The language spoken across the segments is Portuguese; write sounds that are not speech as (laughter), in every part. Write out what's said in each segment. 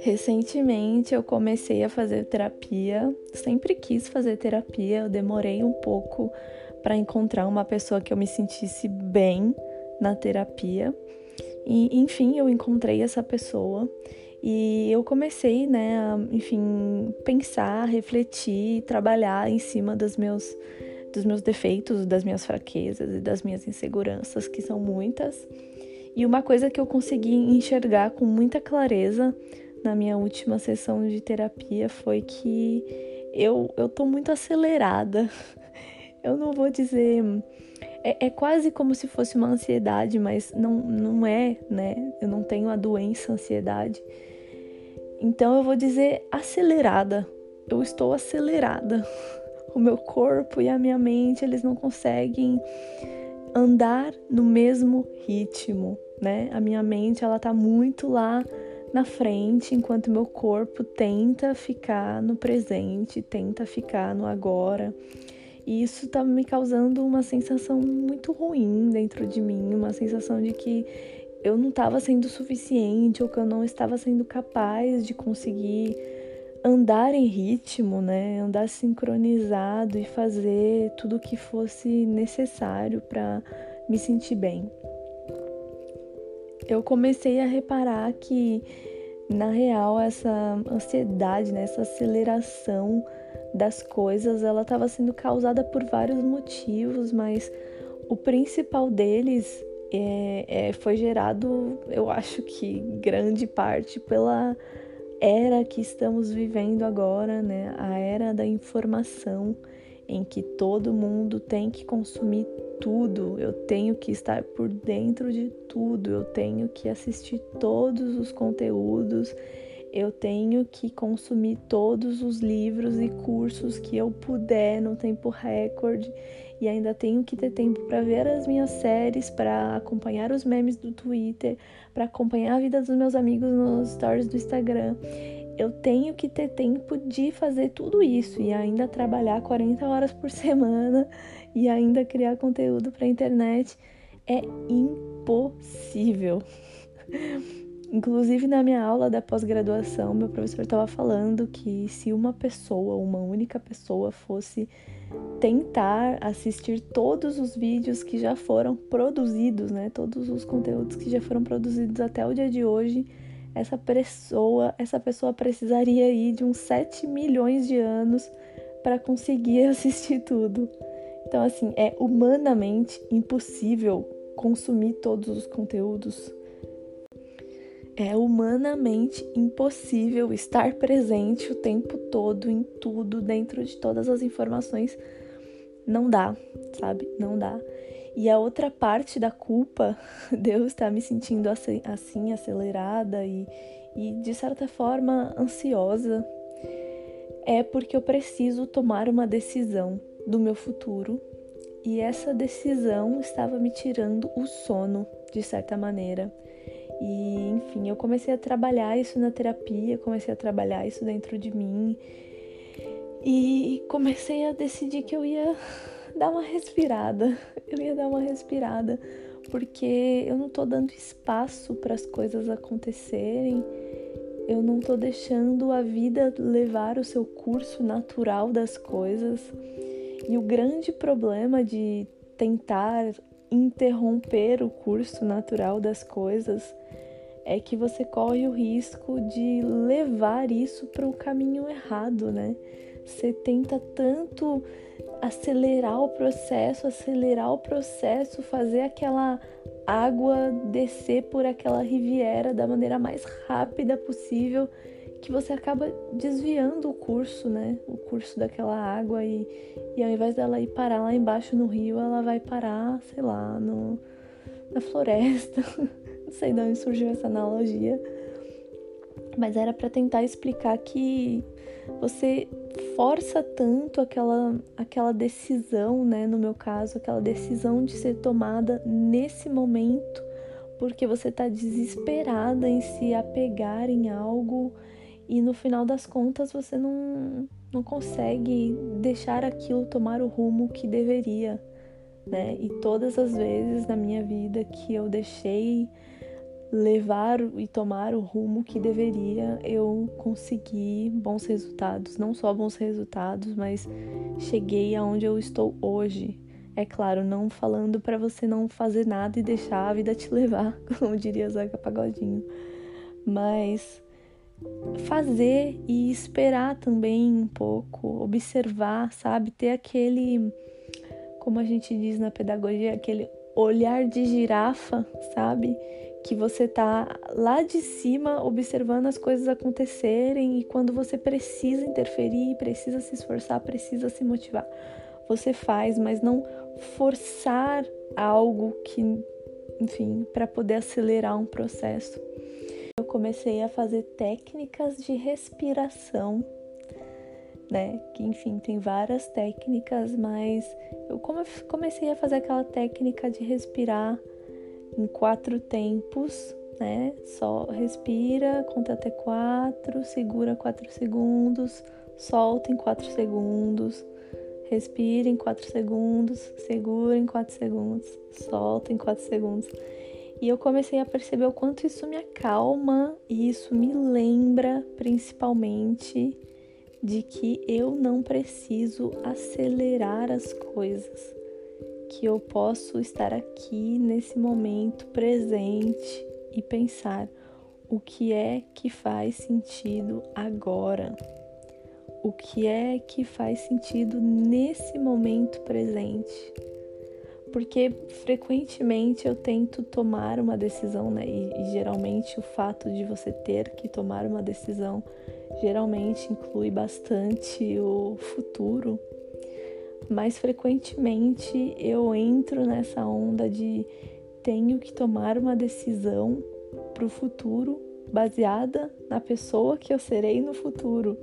Recentemente eu comecei a fazer terapia, sempre quis fazer terapia, eu demorei um pouco para encontrar uma pessoa que eu me sentisse bem na terapia. E enfim, eu encontrei essa pessoa e eu comecei, né, a, enfim, pensar, refletir, trabalhar em cima dos meus dos meus defeitos, das minhas fraquezas e das minhas inseguranças, que são muitas. E uma coisa que eu consegui enxergar com muita clareza na minha última sessão de terapia foi que eu, eu tô muito acelerada. (laughs) Eu não vou dizer. É, é, quase como se fosse uma ansiedade, mas não, não é, né? Eu não tenho a doença ansiedade. Então eu vou dizer acelerada. Eu estou acelerada. (laughs) O meu corpo e a minha mente, eles não conseguem andar no mesmo ritmo, né? A minha mente, ela tá muito lá na frente, enquanto meu corpo tenta ficar no presente, tenta ficar no agora. E isso tá me causando uma sensação muito ruim dentro de mim, uma sensação de que eu não estava sendo suficiente ou que eu não estava sendo capaz de conseguir andar em ritmo, né? Andar sincronizado e fazer tudo o que fosse necessário para me sentir bem eu comecei a reparar que, na real, essa ansiedade, né, essa aceleração das coisas, ela estava sendo causada por vários motivos, mas o principal deles é, é, foi gerado, eu acho que grande parte pela era que estamos vivendo agora, né? A era da informação, em que todo mundo tem que consumir tudo, eu tenho que estar por dentro de tudo, eu tenho que assistir todos os conteúdos, eu tenho que consumir todos os livros e cursos que eu puder no tempo recorde e ainda tenho que ter tempo para ver as minhas séries, para acompanhar os memes do Twitter, para acompanhar a vida dos meus amigos nos stories do Instagram. Eu tenho que ter tempo de fazer tudo isso e ainda trabalhar 40 horas por (laughs) semana e ainda criar conteúdo para internet é impossível. (laughs) Inclusive na minha aula da pós-graduação, meu professor estava falando que se uma pessoa, uma única pessoa, fosse tentar assistir todos os vídeos que já foram produzidos, né, todos os conteúdos que já foram produzidos até o dia de hoje, essa pessoa, essa pessoa precisaria ir de uns 7 milhões de anos para conseguir (laughs) assistir tudo. Então, assim, é humanamente impossível consumir todos os conteúdos. É humanamente impossível estar presente o tempo todo em tudo, dentro de todas as informações. Não dá, sabe? Não dá. E a outra parte da culpa, (laughs) Deus está me sentindo assim, acelerada e, e, de certa forma, ansiosa, é porque eu preciso tomar uma decisão do meu futuro e essa decisão estava me tirando o sono, de certa maneira. E, enfim, eu comecei a trabalhar isso na terapia, comecei a trabalhar isso dentro de mim e comecei a decidir que eu ia dar uma respirada. Eu ia dar uma respirada, porque eu não tô dando espaço para as coisas acontecerem. Eu não tô deixando a vida levar o seu curso natural das coisas. E o grande problema de tentar interromper o curso natural das coisas é que você corre o risco de levar isso para o caminho errado, né? Você tenta tanto acelerar o processo, acelerar o processo, fazer aquela água descer por aquela riviera da maneira mais rápida possível que você acaba desviando o curso, né? O curso daquela água e, e ao invés dela ir parar lá embaixo no rio, ela vai parar, sei lá, no, na floresta. (laughs) Não sei de onde surgiu essa analogia. Mas era para tentar explicar que você força tanto aquela, aquela decisão, né? No meu caso, aquela decisão de ser tomada nesse momento, porque você está desesperada em se apegar em algo e no final das contas você não, não consegue deixar aquilo tomar o rumo que deveria, né? E todas as vezes na minha vida que eu deixei levar e tomar o rumo que deveria, eu consegui bons resultados. Não só bons resultados, mas cheguei aonde eu estou hoje. É claro, não falando para você não fazer nada e deixar a vida te (laughs) levar, como diria Zaga Pagodinho. Mas fazer e esperar também um pouco, observar, sabe? Ter aquele, como a gente diz na pedagogia, aquele olhar de girafa, sabe? Que você tá lá de cima observando as coisas acontecerem e quando você precisa interferir, precisa se esforçar, precisa se motivar, você faz, mas não forçar algo que, enfim, para poder acelerar um processo. Eu comecei a fazer técnicas de respiração né? Que enfim, tem várias técnicas, mas eu comecei a fazer aquela técnica de respirar em quatro tempos, né? Só respira, conta até quatro, segura quatro segundos, solta em quatro segundos, respira em quatro segundos, segura em quatro segundos, solta em quatro segundos. E eu comecei a perceber o quanto isso me acalma e isso me lembra principalmente de que eu não preciso acelerar as coisas, que eu posso estar aqui nesse momento presente e pensar o que é que faz sentido agora, o que é que faz sentido nesse momento presente. Porque frequentemente eu tento tomar uma decisão, né? E, e geralmente o fato de você ter que tomar uma decisão geralmente inclui bastante o futuro, mas frequentemente eu entro nessa onda de tenho que tomar uma decisão para o futuro baseada na pessoa que eu serei no futuro,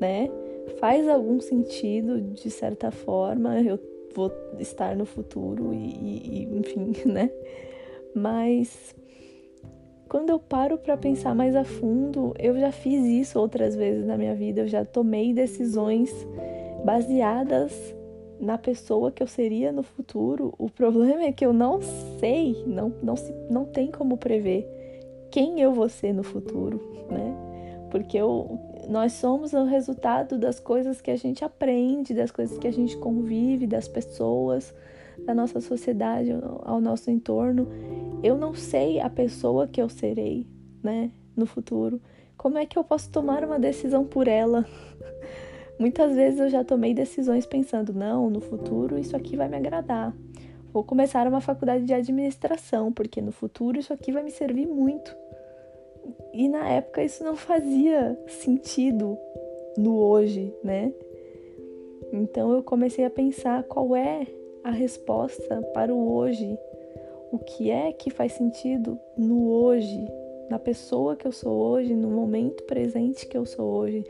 né? Faz algum sentido de certa forma, eu vou estar no futuro e, e enfim, (laughs) né? Mas quando eu paro para pensar mais a fundo, eu já fiz isso outras vezes na minha vida, eu já tomei decisões baseadas na pessoa que eu seria no futuro. O problema é que eu não sei, não, não, se, não tem como prever quem eu vou ser no futuro, né? Porque eu, nós somos o resultado das coisas que a gente aprende, das coisas que a gente convive, das pessoas, da nossa sociedade, ao nosso entorno. Eu não sei a pessoa que eu serei, né, no futuro. Como é que eu posso tomar uma decisão por ela? (laughs) Muitas vezes eu já tomei decisões pensando, não, no futuro isso aqui vai me agradar. Vou começar uma faculdade de administração, porque no futuro isso aqui vai me servir muito. E na época isso não fazia sentido no hoje, né? Então eu comecei a pensar qual é a resposta para o hoje. O que é que faz sentido no hoje, na pessoa que eu sou hoje, no momento presente que eu sou hoje.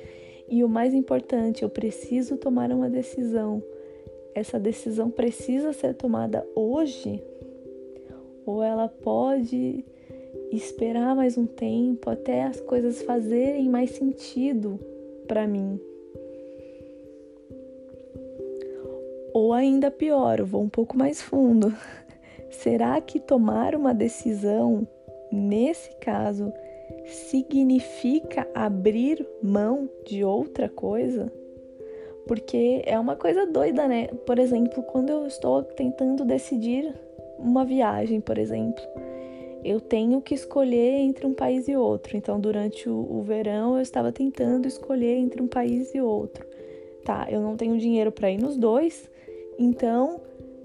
E o mais importante, eu preciso tomar uma decisão. Essa decisão precisa ser tomada hoje? Ou ela pode esperar mais um tempo até as coisas fazerem mais sentido para mim? Ou ainda pior, vou um pouco mais fundo. (laughs) Será que tomar uma decisão, nesse caso, significa abrir mão de outra coisa? Porque é uma coisa doida, né? Por exemplo, quando eu estou tentando decidir uma viagem, por exemplo, eu tenho que escolher entre um país e outro. Então, durante o, verão, eu estava tentando escolher entre um país e outro. Tá, eu não tenho dinheiro para ir nos dois, então,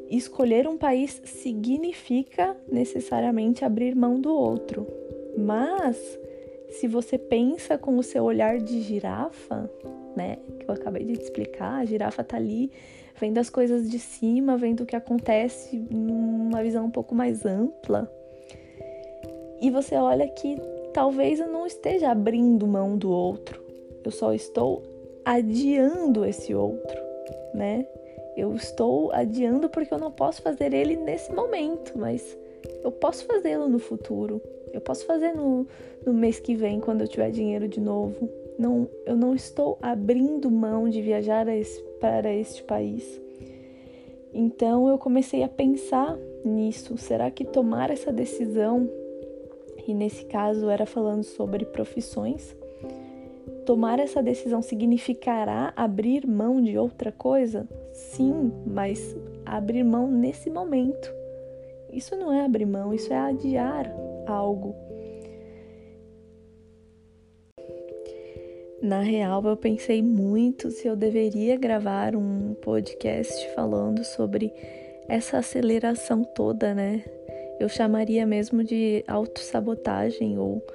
escolher um país significa necessariamente abrir mão do outro. Mas, se você pensa com o seu olhar de girafa, né, que eu acabei de te explicar, a girafa tá ali vendo as coisas de cima, vendo o que acontece numa visão um pouco mais ampla. E você olha que talvez eu não esteja abrindo mão do outro. Eu só estou adiando esse outro, né? Eu estou adiando porque eu não posso fazer ele nesse momento, mas eu posso fazê-lo no futuro. Eu posso fazer no, no mês que vem, quando eu tiver dinheiro de novo. Não, eu não estou abrindo mão de viajar esse, para este país. Então eu comecei a pensar nisso. Será que tomar essa decisão e nesse caso era falando sobre profissões. Tomar essa decisão significará abrir mão de outra coisa? Sim, mas abrir mão nesse momento. Isso não é abrir mão, isso é adiar algo. Na real, eu pensei muito se eu deveria gravar um podcast falando sobre essa aceleração toda, né? Eu chamaria mesmo de autossabotagem ou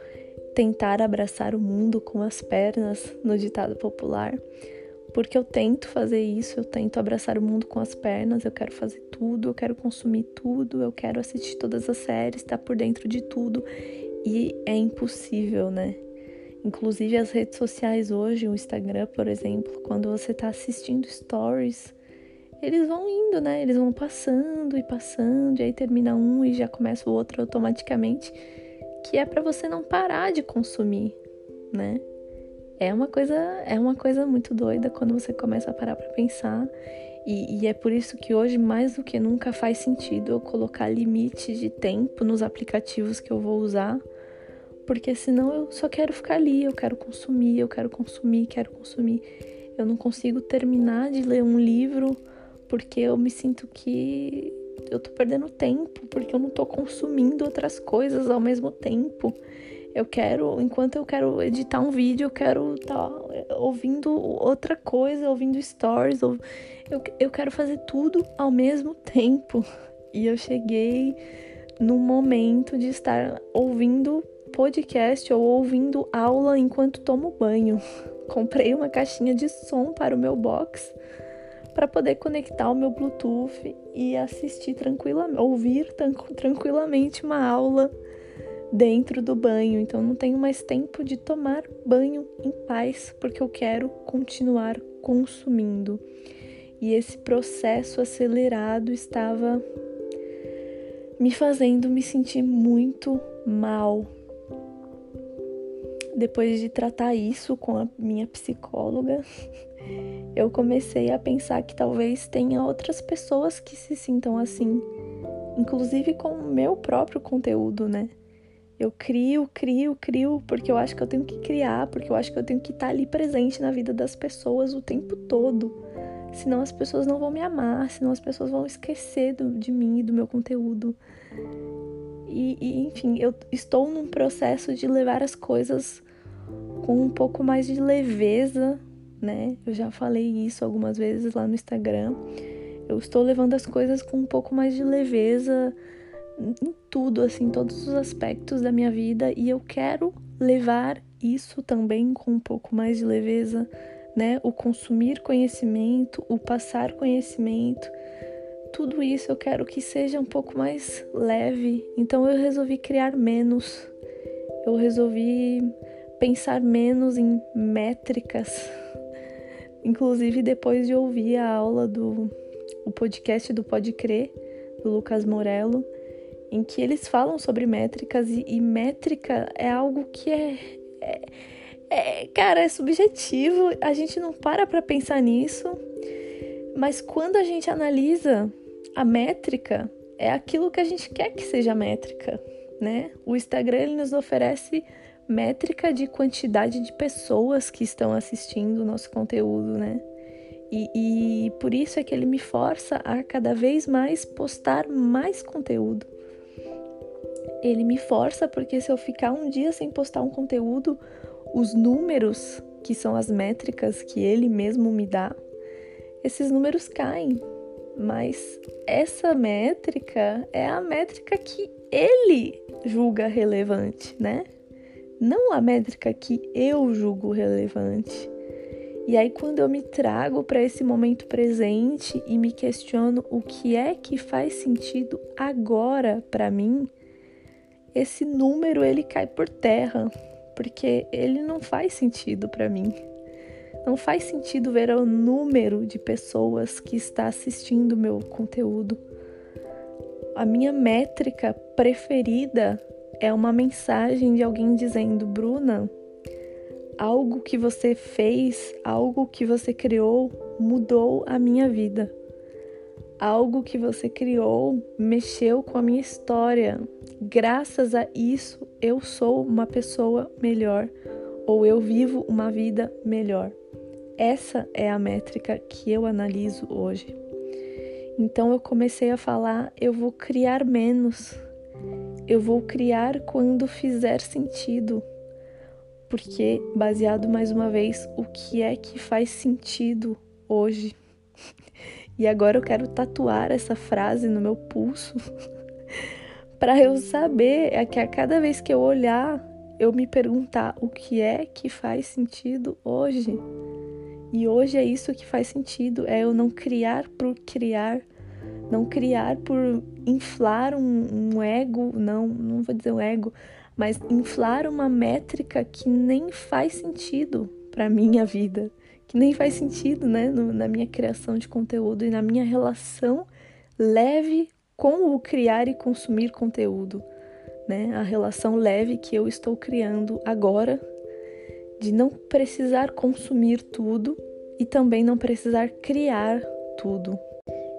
tentar abraçar o mundo com as pernas, no ditado popular. Porque eu tento fazer isso, eu tento abraçar o mundo com as pernas, eu quero fazer tudo, eu quero consumir tudo, eu quero assistir todas as séries, estar por dentro de tudo. E é impossível, né? Inclusive as redes sociais hoje, o Instagram, por exemplo, quando você está assistindo stories, eles vão indo, né? Eles vão passando e passando, e aí termina um e já começa o outro automaticamente, que é para você não parar de consumir, né? É uma coisa, é uma coisa muito doida quando você começa a parar para pensar. E, e, é por isso que hoje, mais do que nunca, faz sentido eu colocar limites de tempo nos aplicativos que eu vou usar porque senão eu só quero ficar ali, eu quero consumir, eu quero consumir, quero consumir. Eu não consigo terminar de ler um livro porque eu me sinto que eu tô perdendo tempo, porque eu não tô consumindo outras coisas ao mesmo tempo. Eu quero, enquanto eu quero editar um vídeo, eu quero estar tá ouvindo outra coisa, ouvindo stories, ou eu, eu quero fazer tudo ao mesmo (laughs) tempo. E eu cheguei no momento de estar ouvindo podcast ou ouvindo aula enquanto tomo banho. (laughs) Comprei uma caixinha de som para o meu box para poder conectar o meu Bluetooth e assistir tranquilamente, ouvir tranquilamente uma aula dentro do banho. Então não tenho mais tempo de tomar banho em paz porque eu quero continuar consumindo. E esse processo acelerado estava me fazendo me sentir muito mal, depois de tratar isso com a minha psicóloga, (laughs) eu comecei a pensar que talvez tenha outras pessoas que se sintam assim, inclusive com o meu próprio conteúdo, né? Eu crio, crio, crio, porque eu acho que eu tenho que criar, porque eu acho que eu tenho que estar ali presente na vida das pessoas o tempo todo. Senão as pessoas não vão me amar, senão as pessoas vão esquecer do, de mim e do meu conteúdo. E, e, enfim, eu estou num processo de levar as coisas com um pouco mais de leveza, né? Eu já falei isso algumas vezes lá no Instagram. Eu estou levando as coisas com um pouco mais de leveza em tudo, assim, todos os aspectos da minha vida e eu quero levar isso também com um pouco mais de leveza, né? O consumir conhecimento, o passar conhecimento, tudo isso eu quero que seja um pouco mais leve. Então eu resolvi criar menos. Eu resolvi pensar menos em métricas. (laughs) Inclusive, depois de ouvir a aula do o podcast do Pode Crer, do Lucas Morello, em que eles falam sobre métricas e, e métrica é algo que é, é, é, cara, é subjetivo, a gente não para para pensar nisso, mas quando a gente analisa a métrica, é aquilo que a gente quer que seja métrica, né? O Instagram ele nos oferece métrica de quantidade de pessoas que estão assistindo o nosso conteúdo, né? E, e, por isso é que ele me força a cada vez mais postar mais conteúdo. Ele me força porque se eu ficar um dia sem postar um conteúdo, os números, que são as métricas que ele mesmo me dá, esses números caem. Mas essa métrica é a métrica que ele julga relevante, né? não a métrica que eu julgo relevante. E aí, quando eu me trago para esse momento presente e me questiono o que é que faz sentido agora para mim, esse número ele cai por terra, porque ele não faz sentido para mim. Não faz sentido ver o número de pessoas que está assistindo meu conteúdo. A minha métrica preferida é uma mensagem de alguém dizendo: Bruna, algo que você fez, algo que você criou mudou a minha vida. Algo que você criou mexeu com a minha história. Graças a isso eu sou uma pessoa melhor ou eu vivo uma vida melhor. Essa é a métrica que eu analiso hoje. Então eu comecei a falar: eu vou criar menos, eu vou criar quando fizer sentido. Porque, baseado mais uma vez, o que é que faz sentido hoje? (laughs) E agora eu quero tatuar essa frase no meu pulso (laughs) para eu saber é que a cada vez que eu olhar, eu me perguntar o que é que faz sentido hoje. E hoje é isso que faz sentido, é eu não criar por criar, não criar por inflar um, um ego, não, não vou dizer um ego, mas inflar uma métrica que nem faz sentido para minha vida que nem faz sentido, né, no, na minha criação de conteúdo e na minha relação leve com o criar e consumir conteúdo, né? A relação leve que eu estou criando agora de não precisar consumir tudo e também não precisar criar tudo.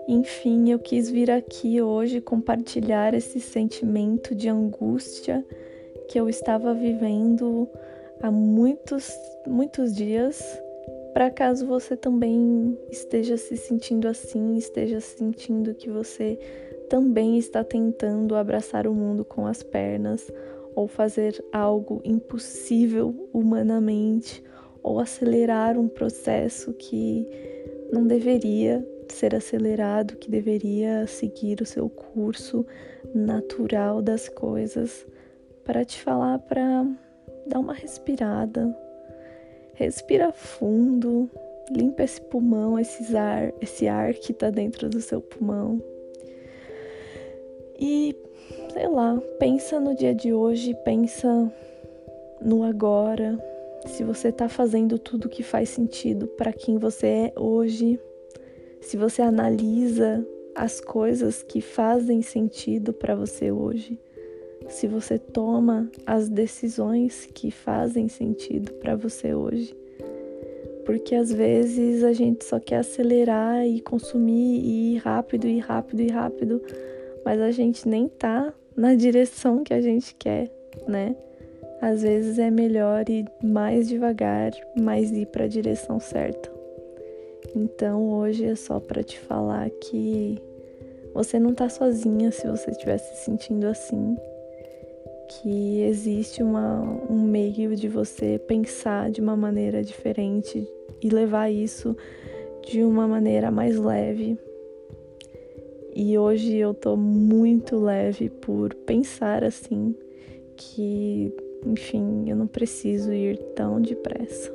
Enfim, eu quis vir aqui hoje compartilhar esse sentimento de angústia que eu estava vivendo há muitos, muitos dias para caso você também esteja se sentindo assim, esteja sentindo que você também está tentando abraçar o mundo com as pernas ou fazer algo impossível humanamente ou acelerar um processo que não deveria ser acelerado, que deveria seguir o seu curso natural das coisas, para te falar para dar uma respirada, Respira fundo, limpa esse pulmão, esse ar, esse ar que está dentro do seu pulmão. E, sei lá, pensa no dia de hoje, pensa no agora. Se você está fazendo tudo que faz sentido para quem você é hoje, se você analisa as coisas que fazem sentido para você hoje, se você toma as decisões que fazem sentido para você hoje. Porque às vezes a gente só quer acelerar e consumir e ir rápido e rápido e rápido, mas a gente nem tá na direção que a gente quer, né? Às vezes é melhor ir mais devagar, mas ir para a direção certa. Então hoje é só para te falar que você não tá sozinha se você estiver se sentindo assim que existe uma, um meio de você pensar de uma maneira diferente e levar isso de uma maneira mais leve. E hoje eu tô muito leve por pensar assim que, enfim, eu não preciso ir tão depressa.